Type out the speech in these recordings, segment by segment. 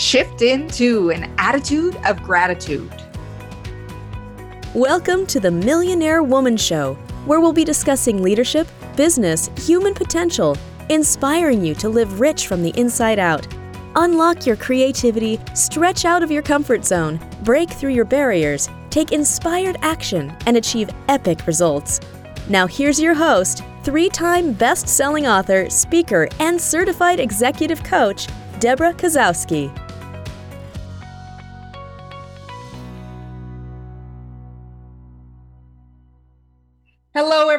shift into an attitude of gratitude. Welcome to the Millionaire Woman Show, where we'll be discussing leadership, business, human potential, inspiring you to live rich from the inside out. Unlock your creativity, stretch out of your comfort zone, break through your barriers, take inspired action, and achieve epic results. Now, here's your host, three time best selling author, speaker, and certified executive coach, Deborah Kasowski.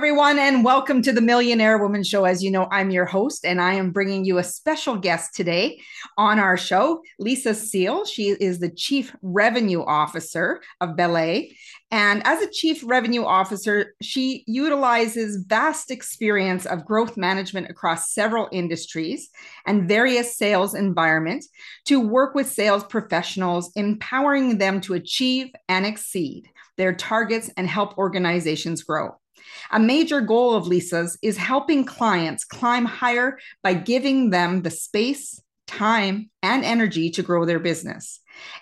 Everyone, and welcome to the Millionaire Woman Show. As you know, I'm your host, and I am bringing you a special guest today on our show, Lisa Seal. She is the Chief Revenue Officer of Belay. And as a Chief Revenue Officer, she utilizes vast experience of growth management across several industries and various sales environments to work with sales professionals, empowering them to achieve and exceed their targets and help organizations grow. A major goal of Lisa's is helping clients climb higher by giving them the space, time, and energy to grow their business.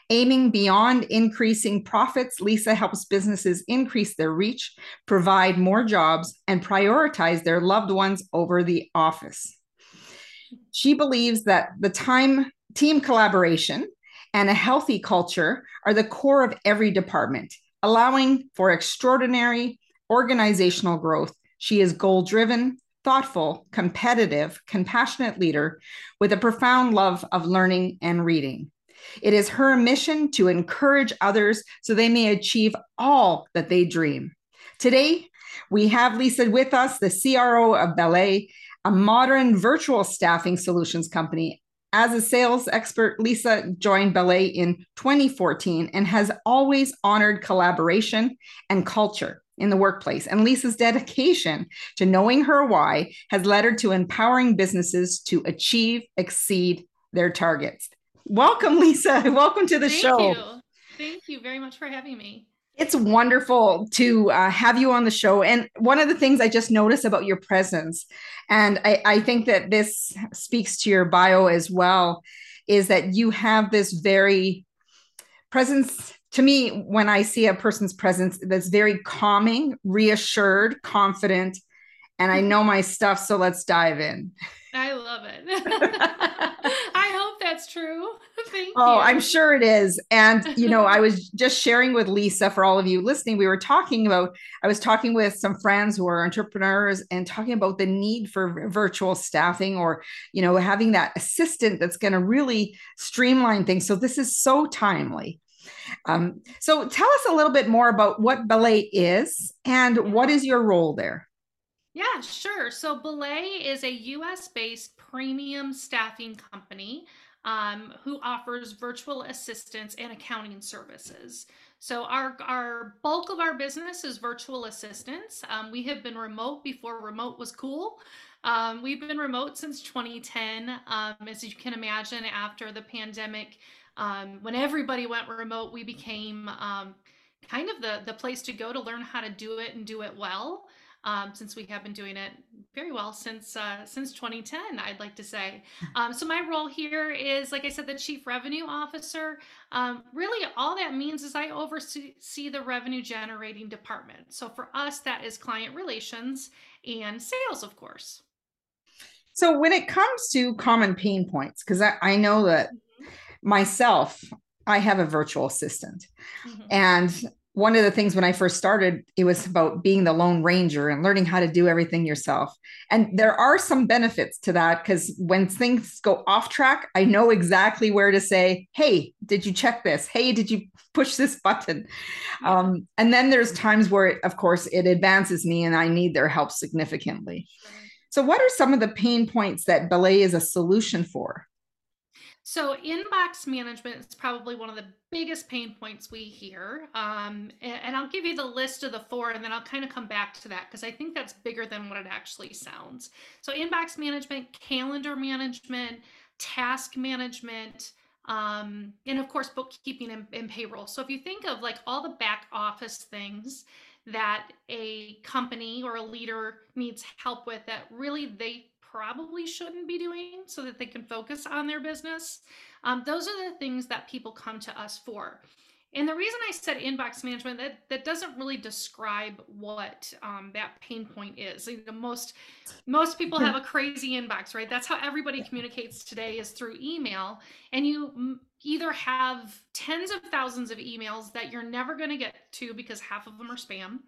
Aiming beyond increasing profits, Lisa helps businesses increase their reach, provide more jobs, and prioritize their loved ones over the office. She believes that the time team collaboration and a healthy culture are the core of every department, allowing for extraordinary organizational growth. She is goal driven, thoughtful, competitive, compassionate leader with a profound love of learning and reading. It is her mission to encourage others so they may achieve all that they dream. Today, we have Lisa with us, the CRO of Belay, a modern virtual staffing solutions company. As a sales expert, Lisa joined Belay in 2014 and has always honored collaboration and culture in the workplace. And Lisa's dedication to knowing her why has led her to empowering businesses to achieve, exceed their targets. Welcome, Lisa. Welcome to the Thank show. You. Thank you very much for having me. It's wonderful to uh, have you on the show. And one of the things I just noticed about your presence, and I, I think that this speaks to your bio as well, is that you have this very presence to me, when I see a person's presence that's very calming, reassured, confident, and I mm-hmm. know my stuff, so let's dive in. I love it. I hope that's true. Thank oh, you. I'm sure it is. And, you know, I was just sharing with Lisa for all of you listening. We were talking about, I was talking with some friends who are entrepreneurs and talking about the need for virtual staffing or, you know, having that assistant that's going to really streamline things. So this is so timely. Um, so tell us a little bit more about what Belay is and what is your role there? Yeah, sure. So Belay is a US based premium staffing company um, who offers virtual assistance and accounting services. So our our bulk of our business is virtual assistance. Um, we have been remote before remote was cool. Um, we've been remote since 2010. Um, as you can imagine, after the pandemic, um, when everybody went remote, we became um, kind of the the place to go to learn how to do it and do it well. Um, since we have been doing it very well since uh, since 2010, I'd like to say. Um, so my role here is, like I said, the chief revenue officer. Um, really, all that means is I oversee the revenue generating department. So for us, that is client relations and sales, of course. So when it comes to common pain points, because I, I know that myself, I have a virtual assistant. Mm-hmm. And one of the things when I first started, it was about being the lone ranger and learning how to do everything yourself. And there are some benefits to that because when things go off track, I know exactly where to say, Hey, did you check this? Hey, did you push this button? Um, and then there's times where, it, of course, it advances me and I need their help significantly. So, what are some of the pain points that Belay is a solution for? So, inbox management is probably one of the biggest pain points we hear. Um, and, I'll give you the list of the four, and then I'll kind of come back to that because I think that's bigger than what it actually sounds. So, inbox management, calendar management, task management, um, and of course, bookkeeping and, and payroll. So, if you think of like all the back office things that a company or a leader needs help with that really they probably shouldn't be doing so that they can focus on their business. Um, those are the things that people come to us for. And the reason I said inbox management that that doesn't really describe what um, that pain point is. You know, most most people have a crazy inbox, right? That's how everybody communicates today is through email, and you either have tens of thousands of emails that you're never going to get to because half of them are spam,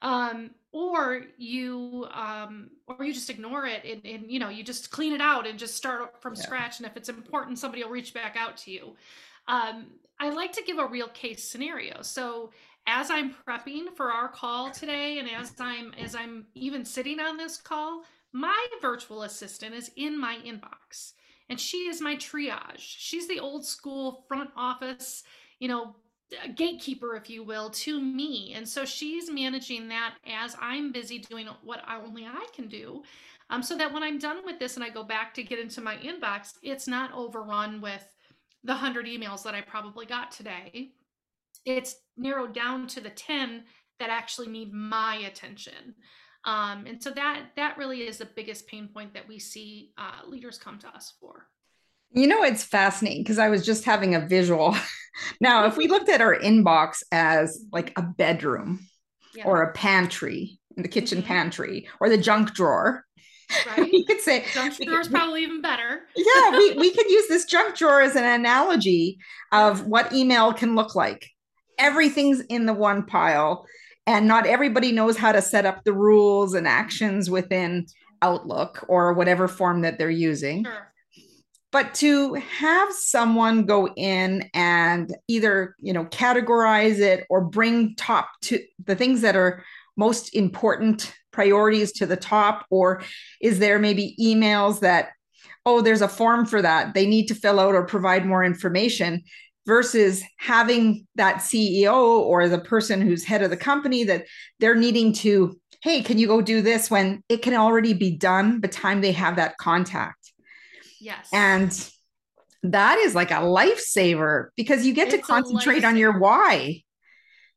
um, or you um, or you just ignore it and, and you know you just clean it out and just start from yeah. scratch. And if it's important, somebody will reach back out to you. Um, I like to give a real case scenario. So as I'm prepping for our call today, and as I'm as I'm even sitting on this call, my virtual assistant is in my inbox, and she is my triage. She's the old school front office, you know, gatekeeper, if you will, to me. And so she's managing that as I'm busy doing what only I can do. Um, so that when I'm done with this and I go back to get into my inbox, it's not overrun with the 100 emails that I probably got today. It's narrowed down to the 10 that actually need my attention. Um, and so that that really is the biggest pain point that we see uh, leaders come to us for. You know, it's fascinating because I was just having a visual. now, if we looked at our inbox as like a bedroom yeah. or a pantry, in the kitchen mm-hmm. pantry, or the junk drawer, Right. you could say junk drawer is probably even better. yeah, we, we could use this junk drawer as an analogy of what email can look like. Everything's in the one pile, and not everybody knows how to set up the rules and actions within Outlook or whatever form that they're using. Sure. But to have someone go in and either, you know, categorize it or bring top to the things that are most important priorities to the top? Or is there maybe emails that oh there's a form for that they need to fill out or provide more information versus having that CEO or the person who's head of the company that they're needing to hey can you go do this when it can already be done by the time they have that contact? Yes. And that is like a lifesaver because you get it's to concentrate on your why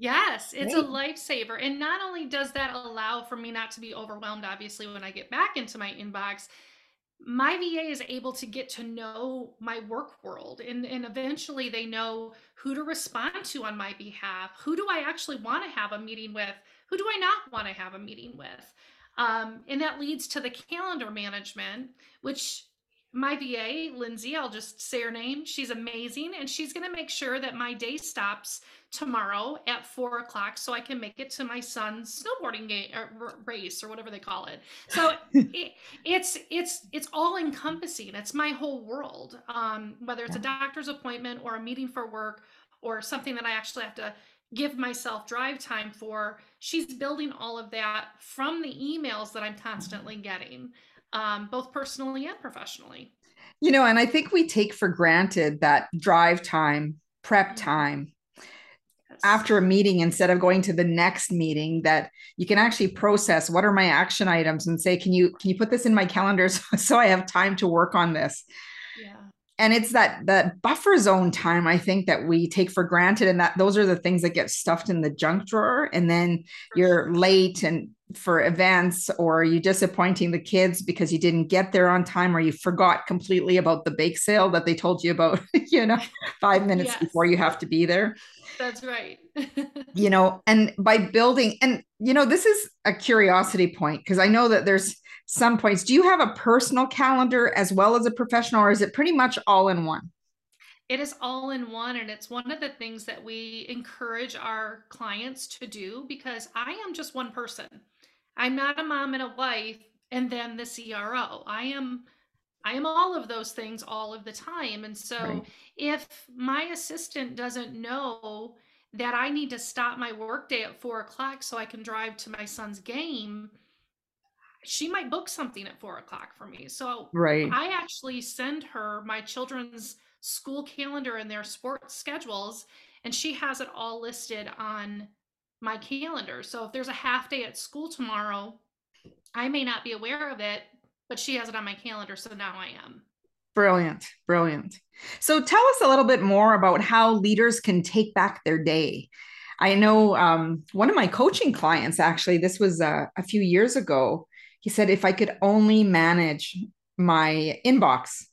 Yes, it's Great. a lifesaver. And not only does that allow for me not to be overwhelmed, obviously, when I get back into my inbox, my VA is able to get to know my work world and, and eventually they know who to respond to on my behalf. Who do I actually want to have a meeting with? Who do I not want to have a meeting with? Um, and that leads to the calendar management, which my VA, Lindsay, I'll just say her name. She's amazing. And she's going to make sure that my day stops tomorrow at four o'clock so I can make it to my son's snowboarding game or race or whatever they call it. So it, it's, it's, it's all encompassing. It's my whole world. Um, whether it's a doctor's appointment or a meeting for work or something that I actually have to give myself drive time for, she's building all of that from the emails that I'm constantly getting um, both personally and professionally. You know, and I think we take for granted that drive time, prep mm-hmm. time, after a meeting instead of going to the next meeting that you can actually process what are my action items and say can you can you put this in my calendar so, so i have time to work on this yeah and it's that that buffer zone time i think that we take for granted and that those are the things that get stuffed in the junk drawer and then you're late and for events or are you disappointing the kids because you didn't get there on time or you forgot completely about the bake sale that they told you about you know 5 minutes yes. before you have to be there? That's right. You know and by building and you know this is a curiosity point because i know that there's some points. Do you have a personal calendar as well as a professional or is it pretty much all in one it is all in one and it's one of the things that we encourage our clients to do because i am just one person I'm not a mom and a wife and then the CRO. I am I am all of those things all of the time. And so right. if my assistant doesn't know that I need to stop my workday at four o'clock so I can drive to my son's game, she might book something at four o'clock for me. So right. I actually send her my children's school calendar and their sports schedules, and she has it all listed on my calendar. So if there's a half day at school tomorrow, I may not be aware of it, but she has it on my calendar. So now I am. Brilliant. Brilliant. So tell us a little bit more about how leaders can take back their day. I know um, one of my coaching clients, actually, this was uh, a few years ago. he said if I could only manage my inbox.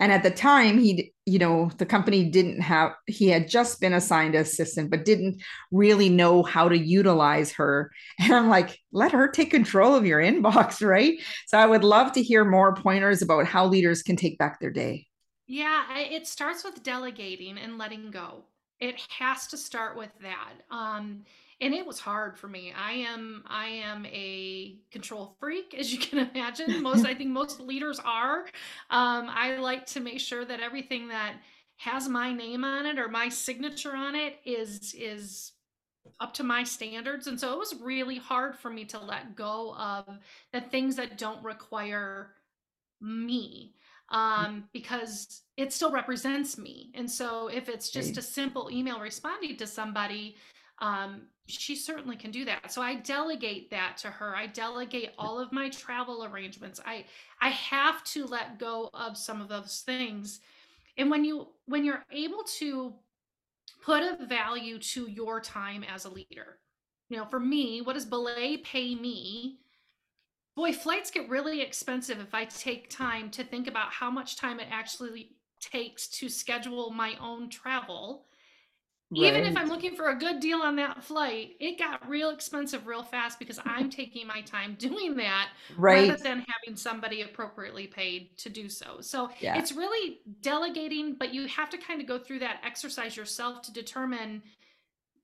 And at the time, he, you know, the company didn't have, he had just been assigned assistant, but didn't really know how to utilize her. And I'm like, let her take control of your inbox, right? So I would love to hear more pointers about how leaders can take back their day. Yeah, it starts with delegating and letting go. It has to start with that. Um, and it was hard for me. I am I am a control freak, as you can imagine. Most I think most leaders are. Um, I like to make sure that everything that has my name on it or my signature on it is is up to my standards. And so it was really hard for me to let go of the things that don't require me um, because it still represents me. And so if it's just a simple email responding to somebody, um, she certainly can do that. So I delegate that to her. I delegate all of my travel arrangements. I I have to let go of some of those things. And when you when you're able to put a value to your time as a leader, you know, for me, what does Belay pay me? Boy, flights get really expensive if I take time to think about how much time it actually takes to schedule my own travel even if I'm looking for a good deal on that flight, it got real expensive real fast because I'm taking my time doing that right. rather than having somebody appropriately paid to do so. So yeah. it's really delegating, but you have to kind of go through that exercise yourself to determine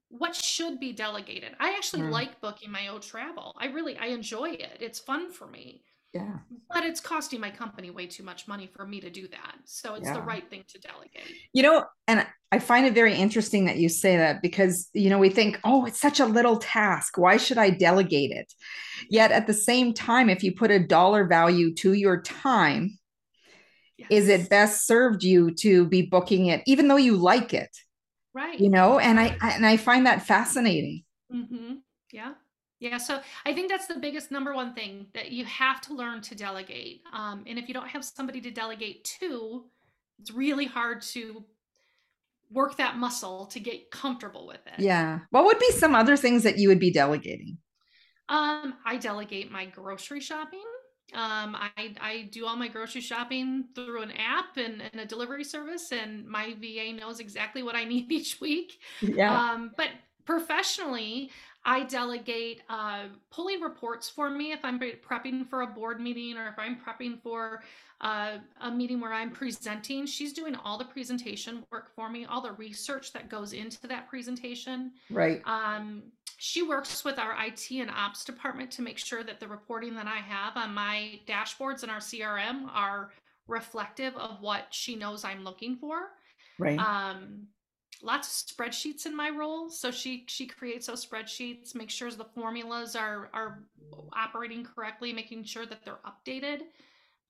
what should be delegated. I actually mm. like booking my own travel. I really I enjoy it. It's fun for me. Yeah. But it's costing my company way too much money for me to do that. So it's yeah. the right thing to delegate. You know, and I find it very interesting that you say that because, you know, we think, oh, it's such a little task. Why should I delegate it? Yet at the same time, if you put a dollar value to your time, yes. is it best served you to be booking it, even though you like it? Right. You know, and I, and I find that fascinating. Mm-hmm. Yeah. Yeah, so I think that's the biggest number one thing that you have to learn to delegate. Um, and if you don't have somebody to delegate to, it's really hard to work that muscle to get comfortable with it. Yeah. What would be some other things that you would be delegating? Um, I delegate my grocery shopping. Um, I, I do all my grocery shopping through an app and, and a delivery service, and my VA knows exactly what I need each week. Yeah. Um, but professionally, I delegate uh, pulling reports for me if I'm prepping for a board meeting or if I'm prepping for uh, a meeting where I'm presenting. She's doing all the presentation work for me, all the research that goes into that presentation. Right. Um, she works with our IT and ops department to make sure that the reporting that I have on my dashboards and our CRM are reflective of what she knows I'm looking for. Right. Um, lots of spreadsheets in my role. So she she creates those spreadsheets, makes sure the formulas are are operating correctly, making sure that they're updated.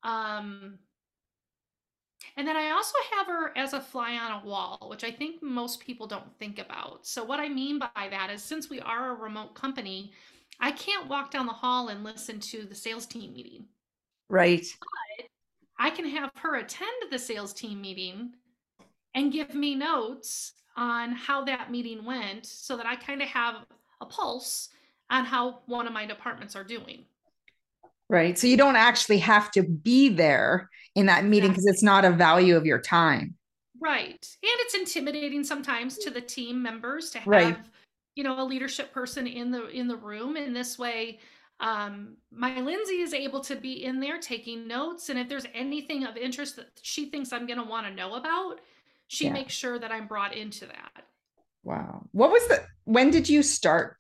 Um, and then I also have her as a fly on a wall, which I think most people don't think about. So what I mean by that is since we are a remote company, I can't walk down the hall and listen to the sales team meeting. Right. But I can have her attend the sales team meeting and give me notes on how that meeting went so that I kind of have a pulse on how one of my departments are doing. Right. So you don't actually have to be there in that meeting because it's not a value of your time. Right. And it's intimidating sometimes to the team members to have, right. you know, a leadership person in the in the room. In this way, um, my Lindsay is able to be in there taking notes. And if there's anything of interest that she thinks I'm gonna want to know about, she yeah. makes sure that I'm brought into that. Wow. What was the when did you start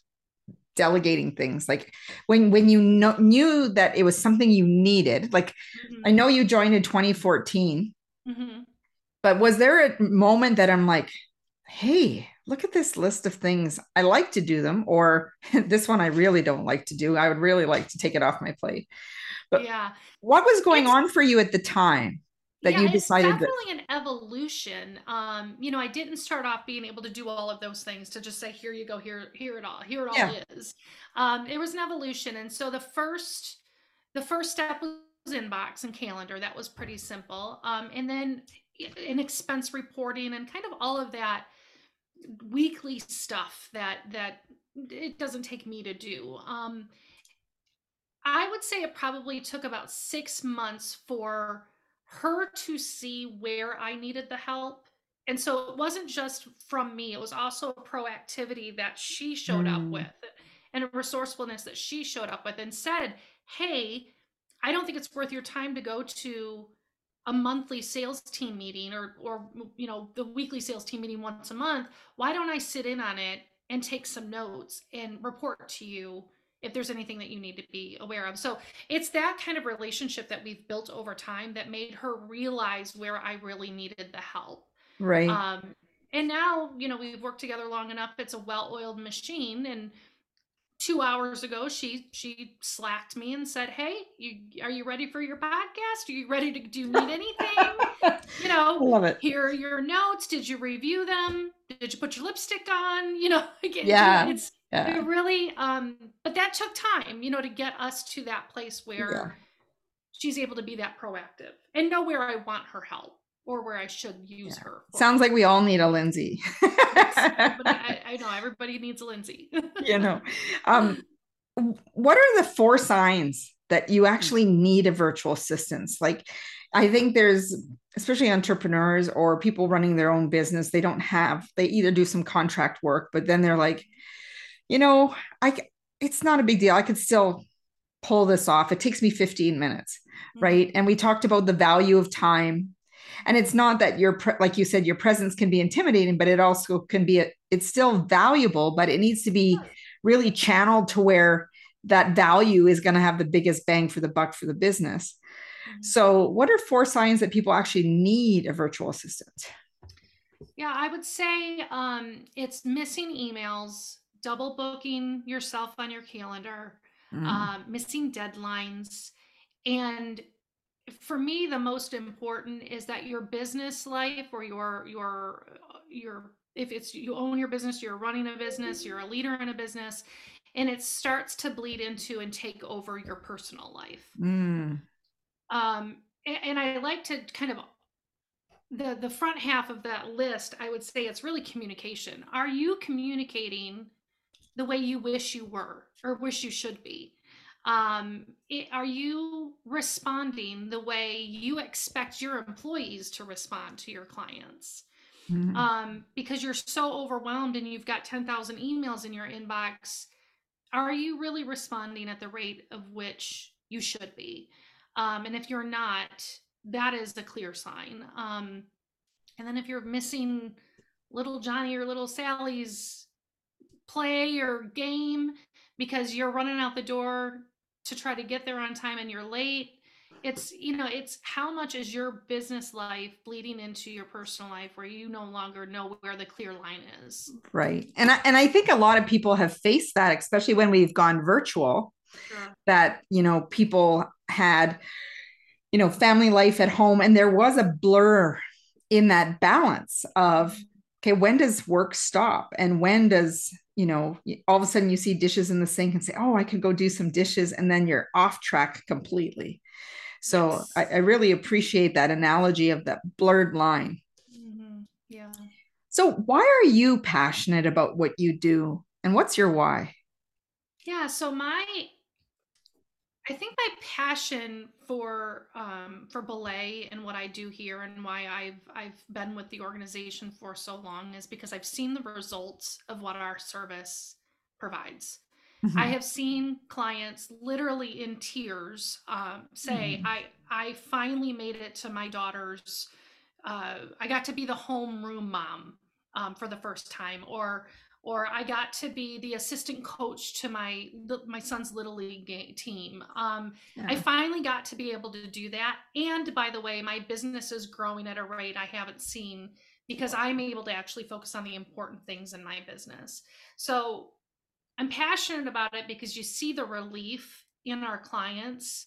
delegating things like when when you know, knew that it was something you needed like mm-hmm. i know you joined in 2014 mm-hmm. but was there a moment that i'm like hey look at this list of things i like to do them or this one i really don't like to do i would really like to take it off my plate but yeah what was going it's, on for you at the time that yeah, you decided it's definitely that- an evolution. Um you know i didn't start off being able to do all of those things to just say here you go here here it all here it all is. Um it was an evolution and so the first the first step was inbox and calendar. That was pretty simple. Um and then an expense reporting and kind of all of that weekly stuff that that it doesn't take me to do. Um I would say it probably took about six months for her to see where I needed the help. And so it wasn't just from me, it was also a proactivity that she showed up Mm, with and a resourcefulness that she showed up with and said, Hey, I don't think it's worth your time to go to a monthly sales team meeting or or you know the weekly sales team meeting once a month why don't i sit in on it and take some notes and report to you if there's anything that you need to be aware of. So it's that kind of relationship that we've built over time that made her realize where i really needed the help. Right. um and now you know we've worked together long enough. It's a well-oiled machine and two hours ago she she slacked me and said hey you are you ready for your podcast are you ready to do you need anything you I know love it. here are your notes did you review them did you put your lipstick on you know again Yeah. it's Yeah. it really um but that took time you know to get us to that place where Yeah. she's able to be that proactive and know where i want her help or where i should use Yeah. her for Sounds like we all need a Lindsay. I, I know everybody needs a lindsay you know, um, what are the four signs that you actually need a virtual assistant? Like, I think there's, especially entrepreneurs or people running their own business, they don't have, they either do some contract work, but then they're like, you know, I it's not a big deal. I could still pull this off. It takes me 15 minutes, Mhm. right? And we talked about the value of time. And it's not that your, like you said, your presence can be intimidating, but it also can be, a, it's still valuable, but it needs to be really channeled to where that value is going to have the biggest bang for the buck for the business. Mhm. So, what are four signs that people actually need a virtual assistant? Yeah, I would say um, it's missing emails, double booking yourself on your calendar, Mm, um, missing deadlines. And for me, the most important is that your business life or your your your if it's you own your business, you're running a business, you're a leader in a business, and it starts to bleed into and take over your personal life. mm, Um, a- and I like to kind of the the front half of that list i would say it's really communication. Are you communicating the way you wish you were or wish you should be um i- are you responding the way you expect your employees to respond to your clients? Mm. um because you're so overwhelmed and you've got 10,000 emails in your inbox are you really responding at the rate of which you should be? Um and if you're not that is a clear sign. Um and then if you're missing little johnny or little sally's play or game because you're running out the door to try to get there on time and you're late it's you know it's how much is your business life bleeding into your personal life where you no longer know where the clear line is Right. And I, and I think a lot of people have faced that, especially when we've gone virtual, sure. that, you know, people had, you know, family life at home and there was a blur in that balance of, okay, when does work stop? And when does, you know, all of a sudden you see dishes in the sink and say, oh, I could go do some dishes. And then you're off track completely. So Yes. I, I really appreciate that analogy of that blurred line. Mhm. yeah So why are you passionate about what you do? And what's your why? Yeah, so my I think my passion for um for Belay and what I do here and why I've I've been with the organization for so long is because I've seen the results of what our service provides. I have seen clients literally in tears um, say, Mhm. "I I finally made it to my daughter's. Uh, I got to be the homeroom mom um, for the first time, or or I got to be the assistant coach to my my son's little league team. Um, I finally got to be able to do that. And by the way, my business is growing at a rate I haven't seen because I'm able to actually focus on the important things in my business. So I'm passionate about it because you see the relief in our clients.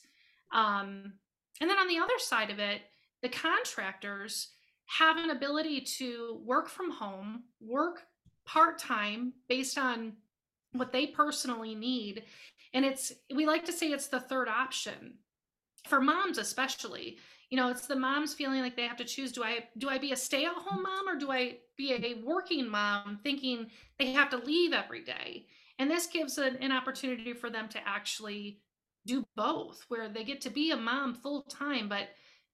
Um, and then on the other side of it, the contractors have an ability to work from home, work part time based on what they personally need. And it's, we like to say it's the third option for moms, especially. You know, it's the moms feeling like they have to choose do I do I be a stay-at-home mm-hmm. mom or do I be a working mom thinking they have to leave every day? And this gives an, an opportunity for them to actually do both where they get to be a mom full time but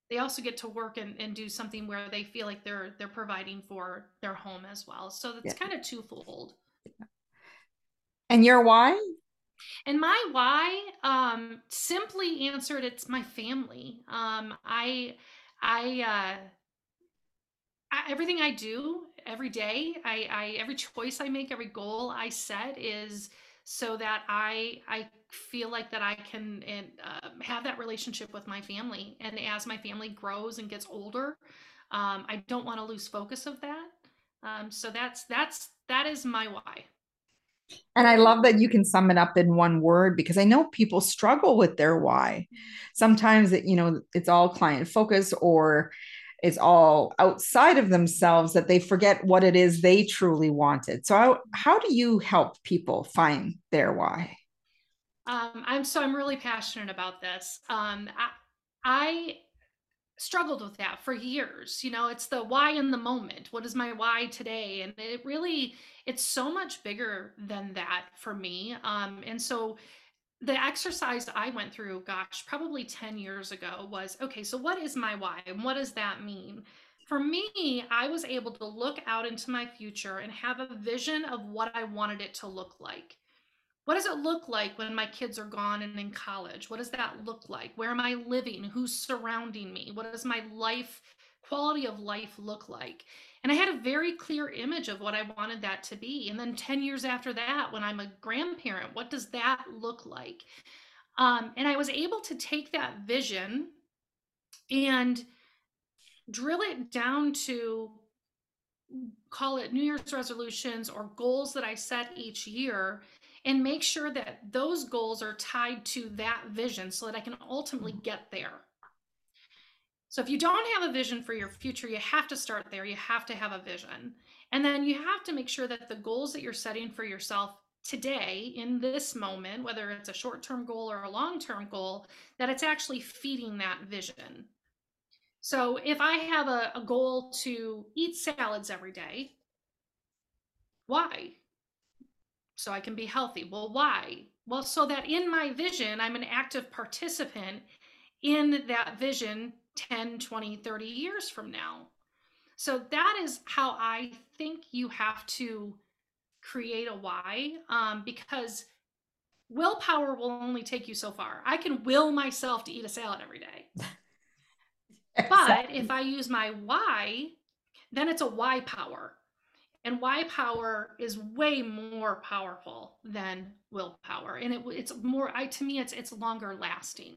they also get to work and, and do something where they feel like they're they're providing for their home as well. So it's yeah. kind of twofold and your why? And my why um simply answered it's my family. Um i i uh I, everything i do every day I, I every choice i make every goal i set is so that i i feel like that i can and, uh, have that relationship with my family. And as my family grows and gets older um, i don't want to lose focus of that. Um, so that's that's that is my why. And I love that you can sum it up in one word because I know people struggle with their why. Sometimes it, you know, it's all client focus or is all outside of themselves that they forget what it is they truly wanted. So, how, how do you help people find their why? Um, I'm so I'm really passionate about this. Um, I, I struggled with that for years. You know, it's the why in the moment. What is my why today? And it really, it's so much bigger than that for me. Um, and so the exercise I went through, gosh, probably 10 years ago was okay, so what is my why and what does that mean? For me, I was able to look out into my future and have a vision of what I wanted it to look like. What does it look like when my kids are gone and in college? What does that look like? Where am I living? Who's surrounding me? What does my life, quality of life look like? And I had a very clear image of what I wanted that to be. And then 10 years after that, when I'm a grandparent, what does that look like? Um, and I was able to take that vision and drill it down to call it New Year's resolutions or goals that I set each year and make sure that those goals are tied to that vision so that I can ultimately get there. So if you don't have a vision for your future, you have to start there. You have to have a vision. And then you have to make sure that the goals that you're setting for yourself today in this moment, whether it's a short term goal or a long term goal, that it's actually feeding that vision. So if I have a, a, goal to eat salads every day, why? So I can be healthy. Well, why? Well, so that in my vision, I'm an active participant in that vision 10, 20, 30 years from now. So that is how I think you have to create a why um, because willpower will only take you so far. I can will myself to eat a salad every day. but if I use my why, then it's a why power. And why power is way more powerful than willpower. And it, it's more, I, to me, it's, it's longer lasting.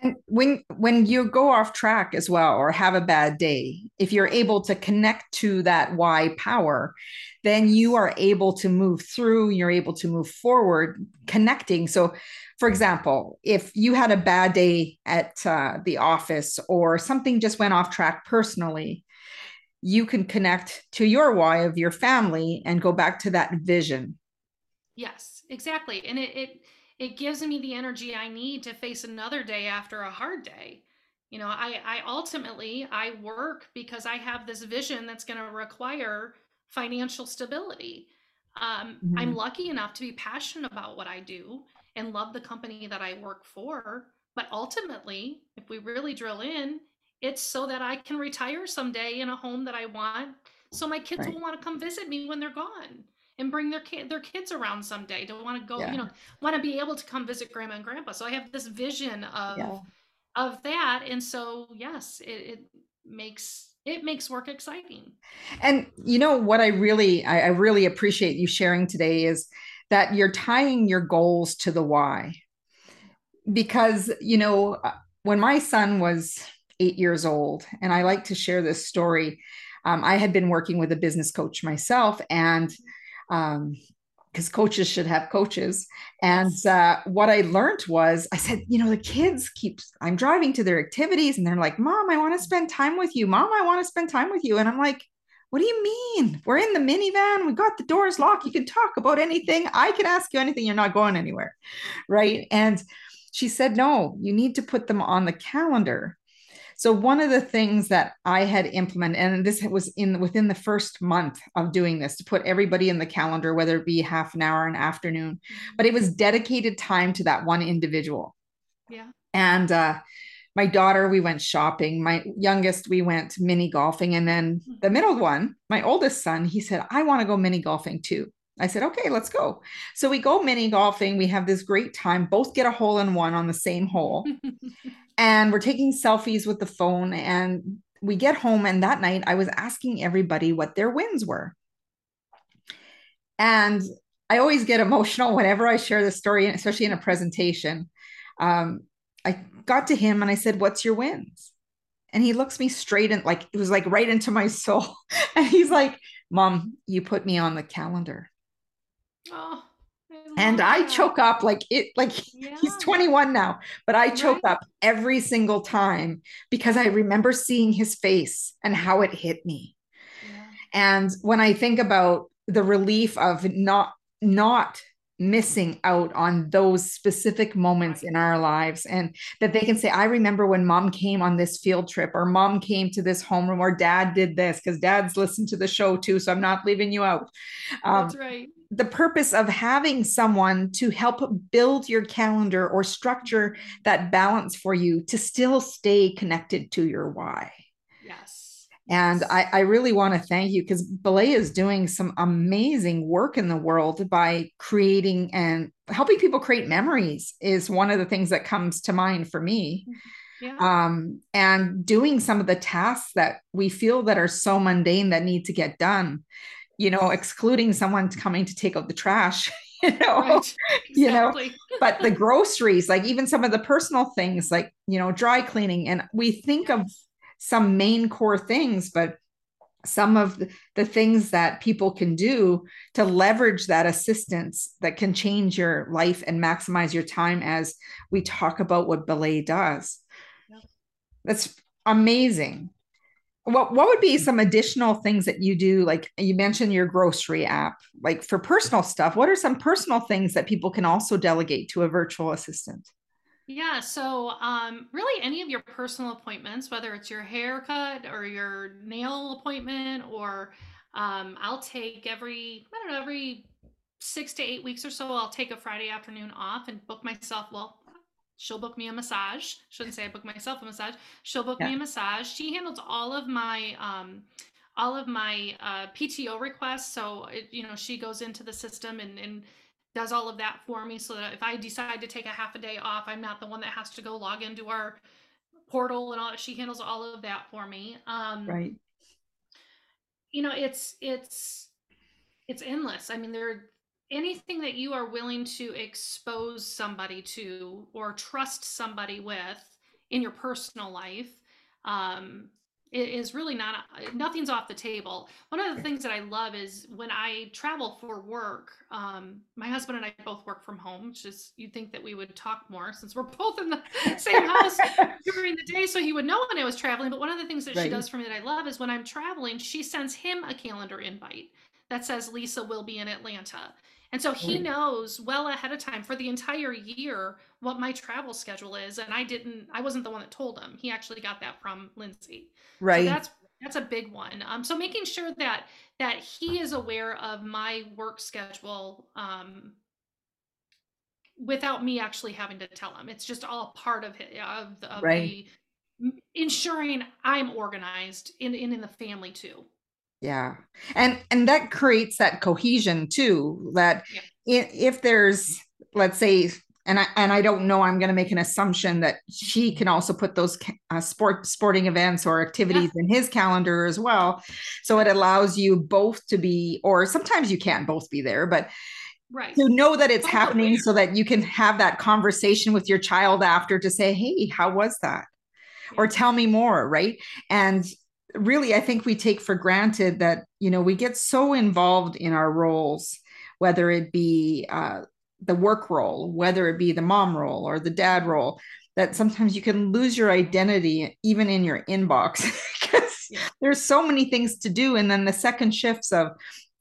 And when when you go off track as well or have a bad day, if you're able to connect to that why power, then you are able to move through, you're able to move forward connecting. So for example, if you had a bad day at uh, the office or something just went off track personally, you can connect to your why of your family and go back to that vision. Yes, exactly. And it, it it gives me the energy I need to face another day after a hard day. You know, I, I ultimately I work because I have this vision that's going to require financial stability. Um, mm-hmm. I'm lucky enough to be passionate about what I do and love the company that I work for. But ultimately, if we really drill in, it's so that I can retire someday in a home that I want. So my kids right. will want to come visit me when they're gone and bring their kid their kids around someday to want to go yeah. you know want to be able to come visit grandma and grandpa so i have this vision of yeah. of that and so yes it, it makes it makes work exciting and you know what i really I, I really appreciate you sharing today is that you're tying your goals to the why because you know uh, when my son was eight years old and i like to share this story um, i had been working with a business coach myself and um, because coaches should have coaches. And uh, what I learned was, I said, you know, the kids keep, I'm driving to their activities and they're like, Mom, I want to spend time with you. Mom, I want to spend time with you. And I'm like, what do you mean? We're in the minivan. We got the doors locked. You can talk about anything. I can ask you anything. You're not going anywhere. Right. And she said, no, you need to put them on the calendar So one of the things that I had implemented, and this was in within the first month of doing this, to put everybody in the calendar, whether it be half an hour, an afternoon, but it was dedicated time to that one individual. Yeah. And uh, my daughter, we went shopping. My youngest, we went mini golfing, and then the middle one, my oldest son, he said, "I want to go mini golfing too." I said, okay, let's go. So we go mini golfing. We have this great time, both get a hole in one on the same hole. and we're taking selfies with the phone. And we get home. And that night, I was asking everybody what their wins were. And I always get emotional whenever I share this story, especially in a presentation. Um, I got to him and I said, What's your wins? And he looks me straight and like it was like right into my soul. And he's like, Mom, you put me on the calendar. Oh, and I choke up like it like Yeah. he's 21 now, but I choke Right. up every single time because I remember seeing his face and how it hit me. Yeah. And when I think about the relief of not not missing out on those specific moments in our lives and that they can say i remember when mom came on this field trip or mom came to this homeroom or dad did this because dad's listened to the show too so i'm not leaving you out um, That's right. the purpose of having someone to help build your calendar or structure that balance for you to still stay connected to your why. And I, I really want to thank you because Belay is doing some amazing work in the world by creating and helping people create memories is one of the things that comes to mind for me. yeah. Um, and doing some of the tasks that we feel that are so mundane that need to get done, you know, excluding someone coming to take out the trash, you know, right. you know, but the groceries, like even some of the personal things like, you know, dry cleaning. And we think of some main core things, but some of the, things that people can do to leverage that assistance that can change your life and maximize your time as we talk about what belay does. Yep. That's amazing. What what would be some additional things that you do? Like you mentioned your grocery app, like for personal stuff. What are some personal things that people can also delegate to a virtual assistant? Yeah, so um, really any of your personal appointments, whether it's your haircut or your nail appointment, or um, I'll take every, I don't know, every six to eight weeks or so, I'll take a Friday afternoon off and book myself. Well, she'll book me a massage. Shouldn't say I book myself a massage. She'll book me a massage. She handles all of my um, all of my uh, PTO requests. So it, you know, she goes into the system and and does all of that for me so that if I decide to take a half a day off, I'm not the one that has to go log into our portal and all she handles all of that for me. Um Right. you know, it's it's it's endless. I mean, there anything that you are willing to expose somebody to or trust somebody with in your personal life um is really not nothing's off the table. One of the things that i love is when i travel for work um my husband and i both work from home which is you'd think that we would talk more since we're both in the same house during the day so he would know when i was traveling. But one of the things that she does for me that i love is when i'm traveling she sends him a calendar invite that says lisa will be in atlanta and so he knows well ahead of time for the entire year what my travel schedule is. And I didn't, I wasn't the one that told him. He actually got that from Lindsay. So Right. that's that's a big one. Um, so making sure that that he is aware of my work schedule um, without me actually having to tell him. It's just all part of it, of, the- of Right. the ensuring I'm organized in, in in the family too. Yeah. And and that creates that cohesion too that Yeah. if there's let's say and I and I don't know I'm going to make an assumption that she can also put those uh, sport sporting events or activities in his calendar as well. So it allows you both to be or sometimes you can't both be there but Right. to know that it's Both happening so that you can have that conversation with your child after to say hey how was that or tell me more right and really i think we take for granted that you know we get so involved in our roles whether it be uh, the work role whether it be the mom role or the dad role that sometimes you can lose your identity even in your inbox because Yeah. there's so many things to do and then the second shifts of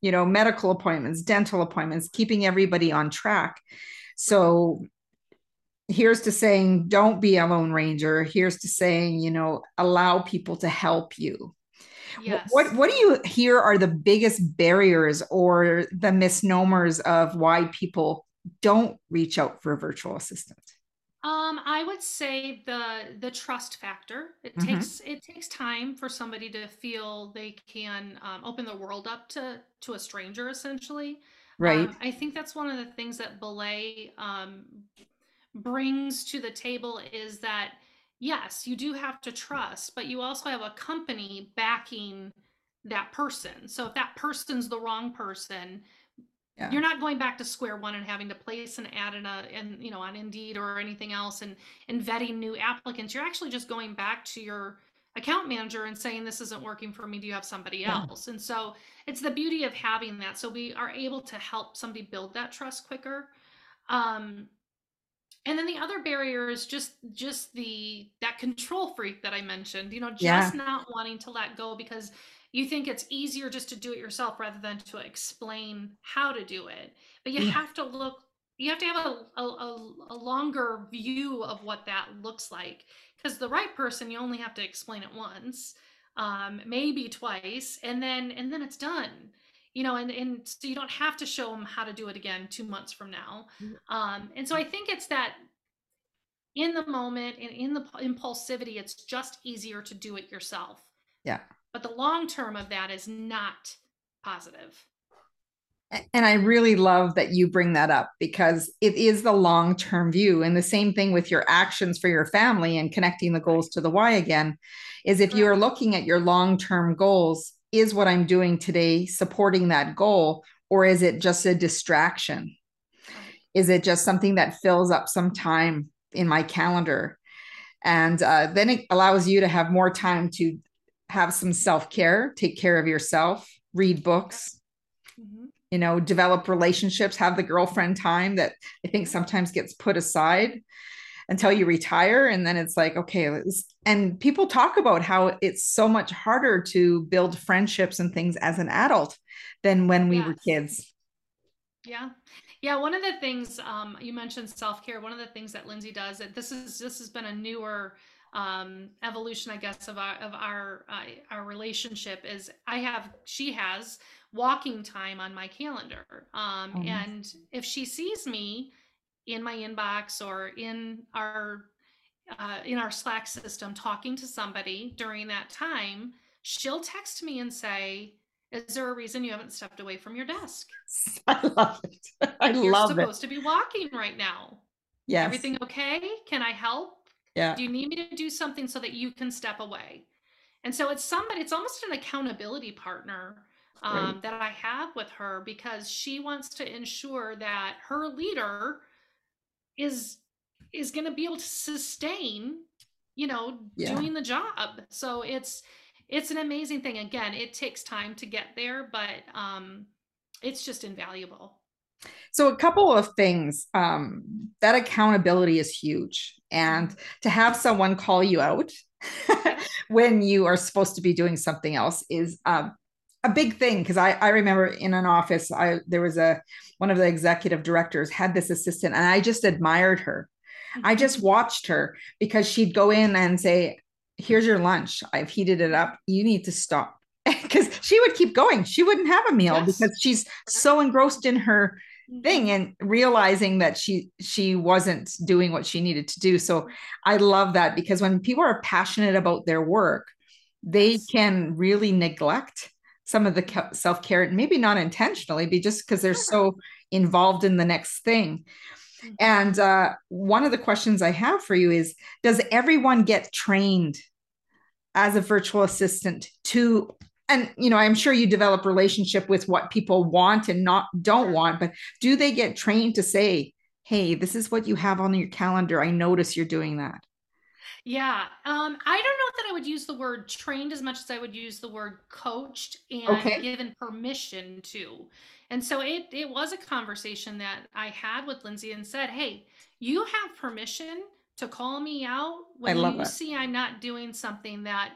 you know medical appointments dental appointments keeping everybody on track so here's to saying don't be a lone ranger here's to saying you know allow people to help you Yes. what what do you hear are the biggest barriers or the misnomers of why people don't reach out for a virtual assistant Um, I would say the the trust factor. It hmm takes it takes time for somebody to feel they can um, open the world up to to a stranger, essentially. right Um, I think that's one of the things that Belay um, brings to the table is that yes, you do have to trust, but you also have a company backing that person. So if that person's the wrong person, yeah you're not going back to square one and having to place an ad in a and you know on Indeed or anything else and and vetting new applicants. You're actually just going back to your account manager and saying this isn't working for me. Do you have somebody yeah else? And so it's the beauty of having that. So we are able to help somebody build that trust quicker. Um, and then the other barrier is just just the that control freak that I mentioned, you know, yeah. just not wanting to let go because you think it's easier just to do it yourself rather than to explain how to do it. But you yeah have to look you have to have a, a, a, a longer view of what that looks like because the right person you only have to explain it once um, maybe twice and then and then it's done you know and, and so you don't have to show them how to do it again two months from now um, and so I think it's that in the moment and in the impulsivity, it's just easier to do it yourself. yeah But the long term of that is not positive. And I really love that you bring that up because it is the long term view. And the same thing with your actions for your family and connecting the goals to the why again is if you're looking at your long term goals, is what I'm doing today supporting that goal? Or is it just a distraction? Is it just something that fills up some time in my calendar? And uh, then it allows you to have more time to have some self care, take care of yourself, read books, hmm you know, develop relationships, have the girlfriend time that I think sometimes gets put aside until you retire. And then it's like, okay, and people talk about how it's so much harder to build friendships and things as an adult than when we were kids. Yeah. Yeah. One of the things um, you mentioned self care. One of the things that Lindsay does that this is this has been a newer um, evolution, I guess, of our of our uh, our relationship is I have she has walking time on my calendar, um, nice. and if she sees me in my inbox or in our uh, in our Slack system talking to somebody during that time, she'll text me and say, "Is there a reason you haven't stepped away from your desk?" I love it. I You're love it. supposed to be walking right now. Yeah. Everything okay? Can I help? Yeah. Do you need me to do something so that you can step away? And so it's somebody, it's almost an accountability partner Right. um, that I have with her because she wants to ensure that her leader is is going to be able to sustain, you know, Yeah. doing the job. So it's it's an amazing thing. Again, it takes time to get there, but um, it's just invaluable. So, a couple of things. Um, that accountability is huge. And to have someone call you out when you are supposed to be doing something else is um, a big thing. Because I, I remember in an office, I there was a one of the executive directors had this assistant, and I just admired her. I just watched her because she'd go in and say, Here's your lunch. I've heated it up. You need to stop. Because she would keep going. She wouldn't have a meal Yes. because she's so engrossed in her thing Mhm. and realizing that she she wasn't doing what she needed to do so i love that because when people are passionate about their work they can really neglect some of the self-care maybe not intentionally but just because they're so involved in the next thing. Mhm. and uh, one of the questions i have for you is does everyone get trained as a virtual assistant to and you know i'm sure you develop relationship with what people want and not don't want but do they get trained to say hey this is what you have on your calendar. I notice you're doing that Yeah. Um, I don't know that I would use the word trained as much as I would use the word coached and okay given permission to. And so it it was a conversation that I had with Lindsay and said, "Hey, you have permission to call me out when you that see I'm not doing something that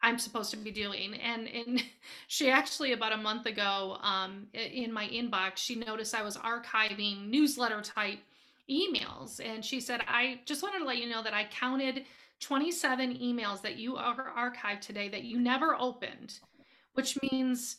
I'm supposed to be doing." And and she actually about a month ago, um, in my inbox, she noticed I was archiving newsletter type emails. And she said, I just wanted to let you know that I counted 27 emails that you are archived today that you never opened, which means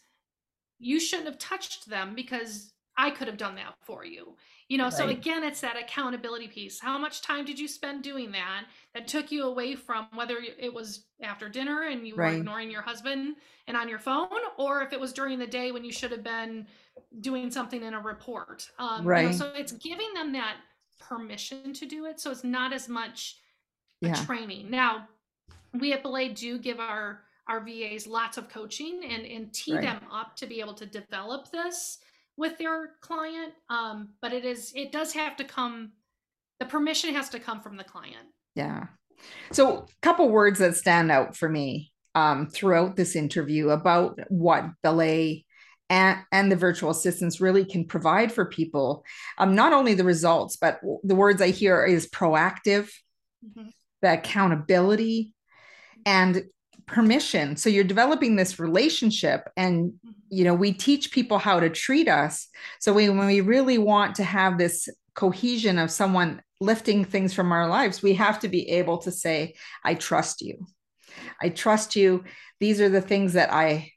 you shouldn't have touched them because I could have done that for you. You know, right. so again, it's that accountability piece. How much time did you spend doing that that took you away from whether it was after dinner and you right. were ignoring your husband and on your phone, or if it was during the day when you should have been doing something in a report? Um, right. You know, so it's giving them that permission to do it. So it's not as much yeah. training. Now, we at Belay do give our our VAs lots of coaching and and tee right. them up to be able to develop this with their client um, but it is it does have to come the permission has to come from the client yeah so a couple words that stand out for me um, throughout this interview about what belay and, and the virtual assistants really can provide for people um, not only the results but the words i hear is proactive mm-hmm. The accountability and permission. So you're developing this relationship and you know we teach people how to treat us. So we, when we really want to have this cohesion of someone lifting things from our lives we have to be able to say i trust you. I trust you. These are the things that i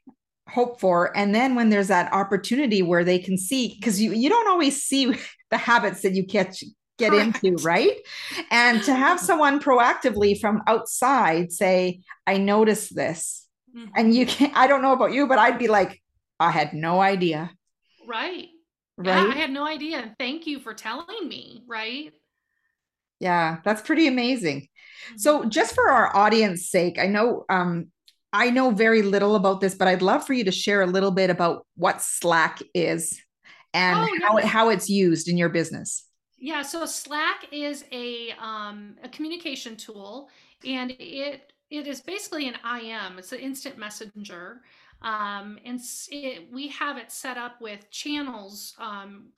hope for. And then when there's that opportunity where they can see because you you don't always see the habits that you catch get Correct. into, right? And to have someone proactively from outside say, I noticed this. Mm-hmm. And you can't, I don't know about you, but I'd be like, I had no idea. Right. Right. Yeah, I had no idea. And thank you for telling me. Right. Yeah, that's pretty amazing. Mm-hmm. So, just for our audience sake, I know um, I know very little about this, but I'd love for you to share a little bit about what Slack is and oh, how, it, how it's used in your business. Yeah, so Slack is a um, a communication tool, and it it is basically an IM. It's an instant messenger, um, and it, we have it set up with channels um,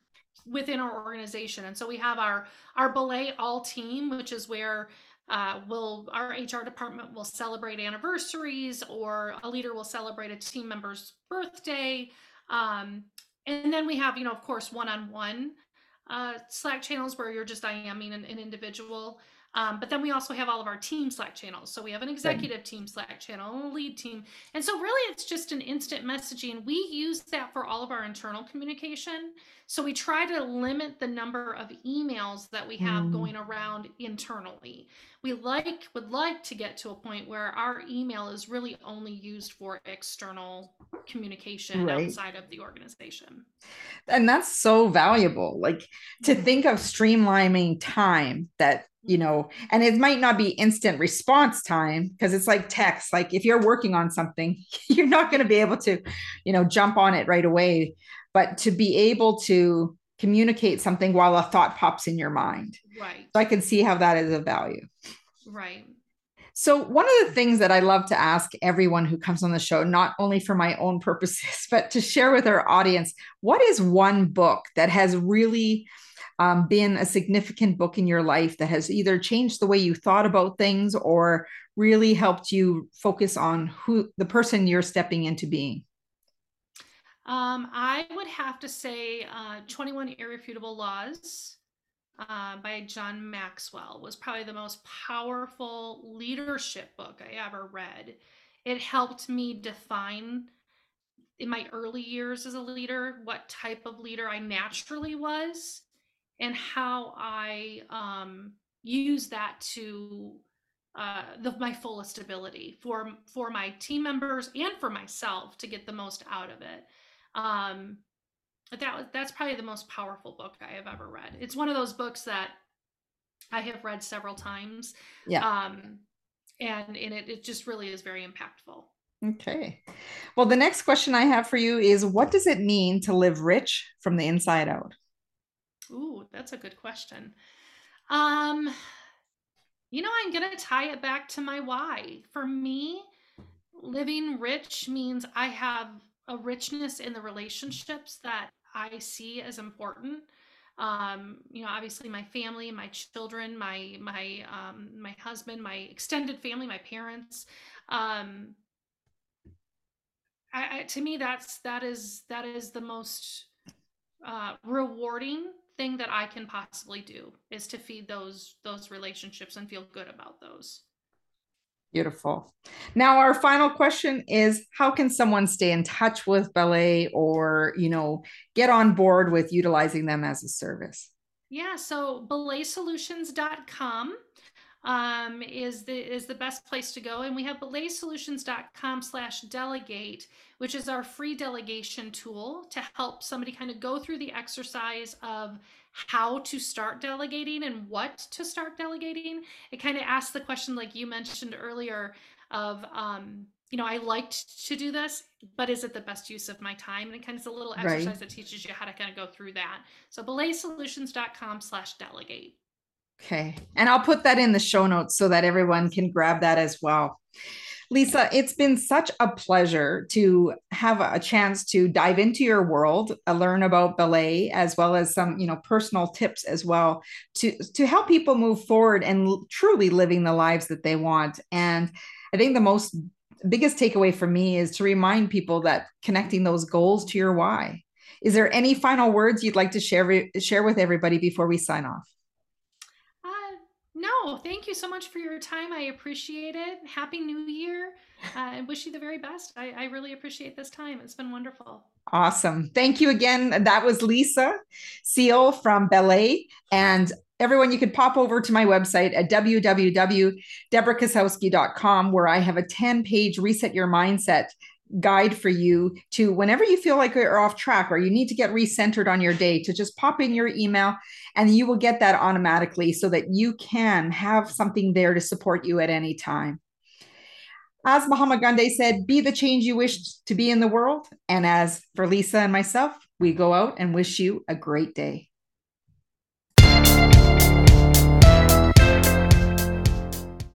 within our organization. And so we have our our Belay All team, which is where uh, will our HR department will celebrate anniversaries, or a leader will celebrate a team member's birthday. Um, and then we have, you know, of course, one on one uh, Slack channels where you're just IMing an, an individual. Um, but then we also have all of our team Slack channels. So we have an executive team Slack channel a lead team. And so really it's just an instant messaging. We use that for all of our internal communication. So we try to limit the number of emails that we have mm. going around internally. We like would like to get to a point where our email is really only used for external communication right. outside of the organization. And that's so valuable. Like to mm. think of streamlining time that you know and it might not be instant response time because it's like text like if you're working on something you're not going to be able to you know jump on it right away but to be able to communicate something while a thought pops in your mind. Right. So i can see how that is a value. Right. So one of the things that i love to ask everyone who comes on the show not only for my own purposes but to share with our audience what is one book that has really um, been a significant book in your life that has either changed the way you thought about things or really helped you focus on who the person you're stepping into being? Um, I would have to say uh, 21 Irrefutable Laws uh, by John Maxwell was probably the most powerful leadership book I ever read. It helped me define in my early years as a leader what type of leader I naturally was and how I um, use that to uh, the, my fullest ability for for my team members and for myself to get the most out of it. Um, that that's probably the most powerful book I have ever read. It's one of those books that I have read several times. Yeah. Um, and and it, it just really is very impactful. Okay. Well, the next question I have for you is what does it mean to live rich from the inside out? Ooh, that's a good question. Um, you know, I'm going to tie it back to my why. For me, living rich means I have a richness in the relationships that I see as important. Um, you know, obviously my family, my children, my my um, my husband, my extended family, my parents. Um, I, I, to me, that's that is that is the most uh, rewarding thing that I can possibly do is to feed those those relationships and feel good about those. Beautiful. Now, our final question is how can someone stay in touch with Belay or, you know, get on board with utilizing them as a service? Yeah, so belaysolutions.com um, is the is the best place to go. And we have belaysolutions.com slash delegate, which is our free delegation tool to help somebody kind of go through the exercise of how to start delegating and what to start delegating. It kind of asks the question, like you mentioned earlier, of um, you know, I liked to do this, but is it the best use of my time? And it kind of is a little exercise right. that teaches you how to kind of go through that. So belaysolutions.com slash delegate. Okay. And I'll put that in the show notes so that everyone can grab that as well. Lisa, it's been such a pleasure to have a chance to dive into your world, uh, learn about Belay, as well as some, you know, personal tips as well to to help people move forward and truly living the lives that they want. And I think the most biggest takeaway for me is to remind people that connecting those goals to your why. Is there any final words you'd like to share share with everybody before we sign off? No, thank you so much for your time. I appreciate it. Happy New Year. Uh, wish you the very best. I, I really appreciate this time. It's been wonderful. Awesome. Thank you again. That was Lisa Seal from Belay. And everyone, you could pop over to my website at www.debrakasowski.com where I have a 10 page reset your mindset guide for you to whenever you feel like you're off track or you need to get recentered on your day to just pop in your email and you will get that automatically so that you can have something there to support you at any time. As Mahatma Gandhi said, be the change you wish to be in the world. And as for Lisa and myself, we go out and wish you a great day.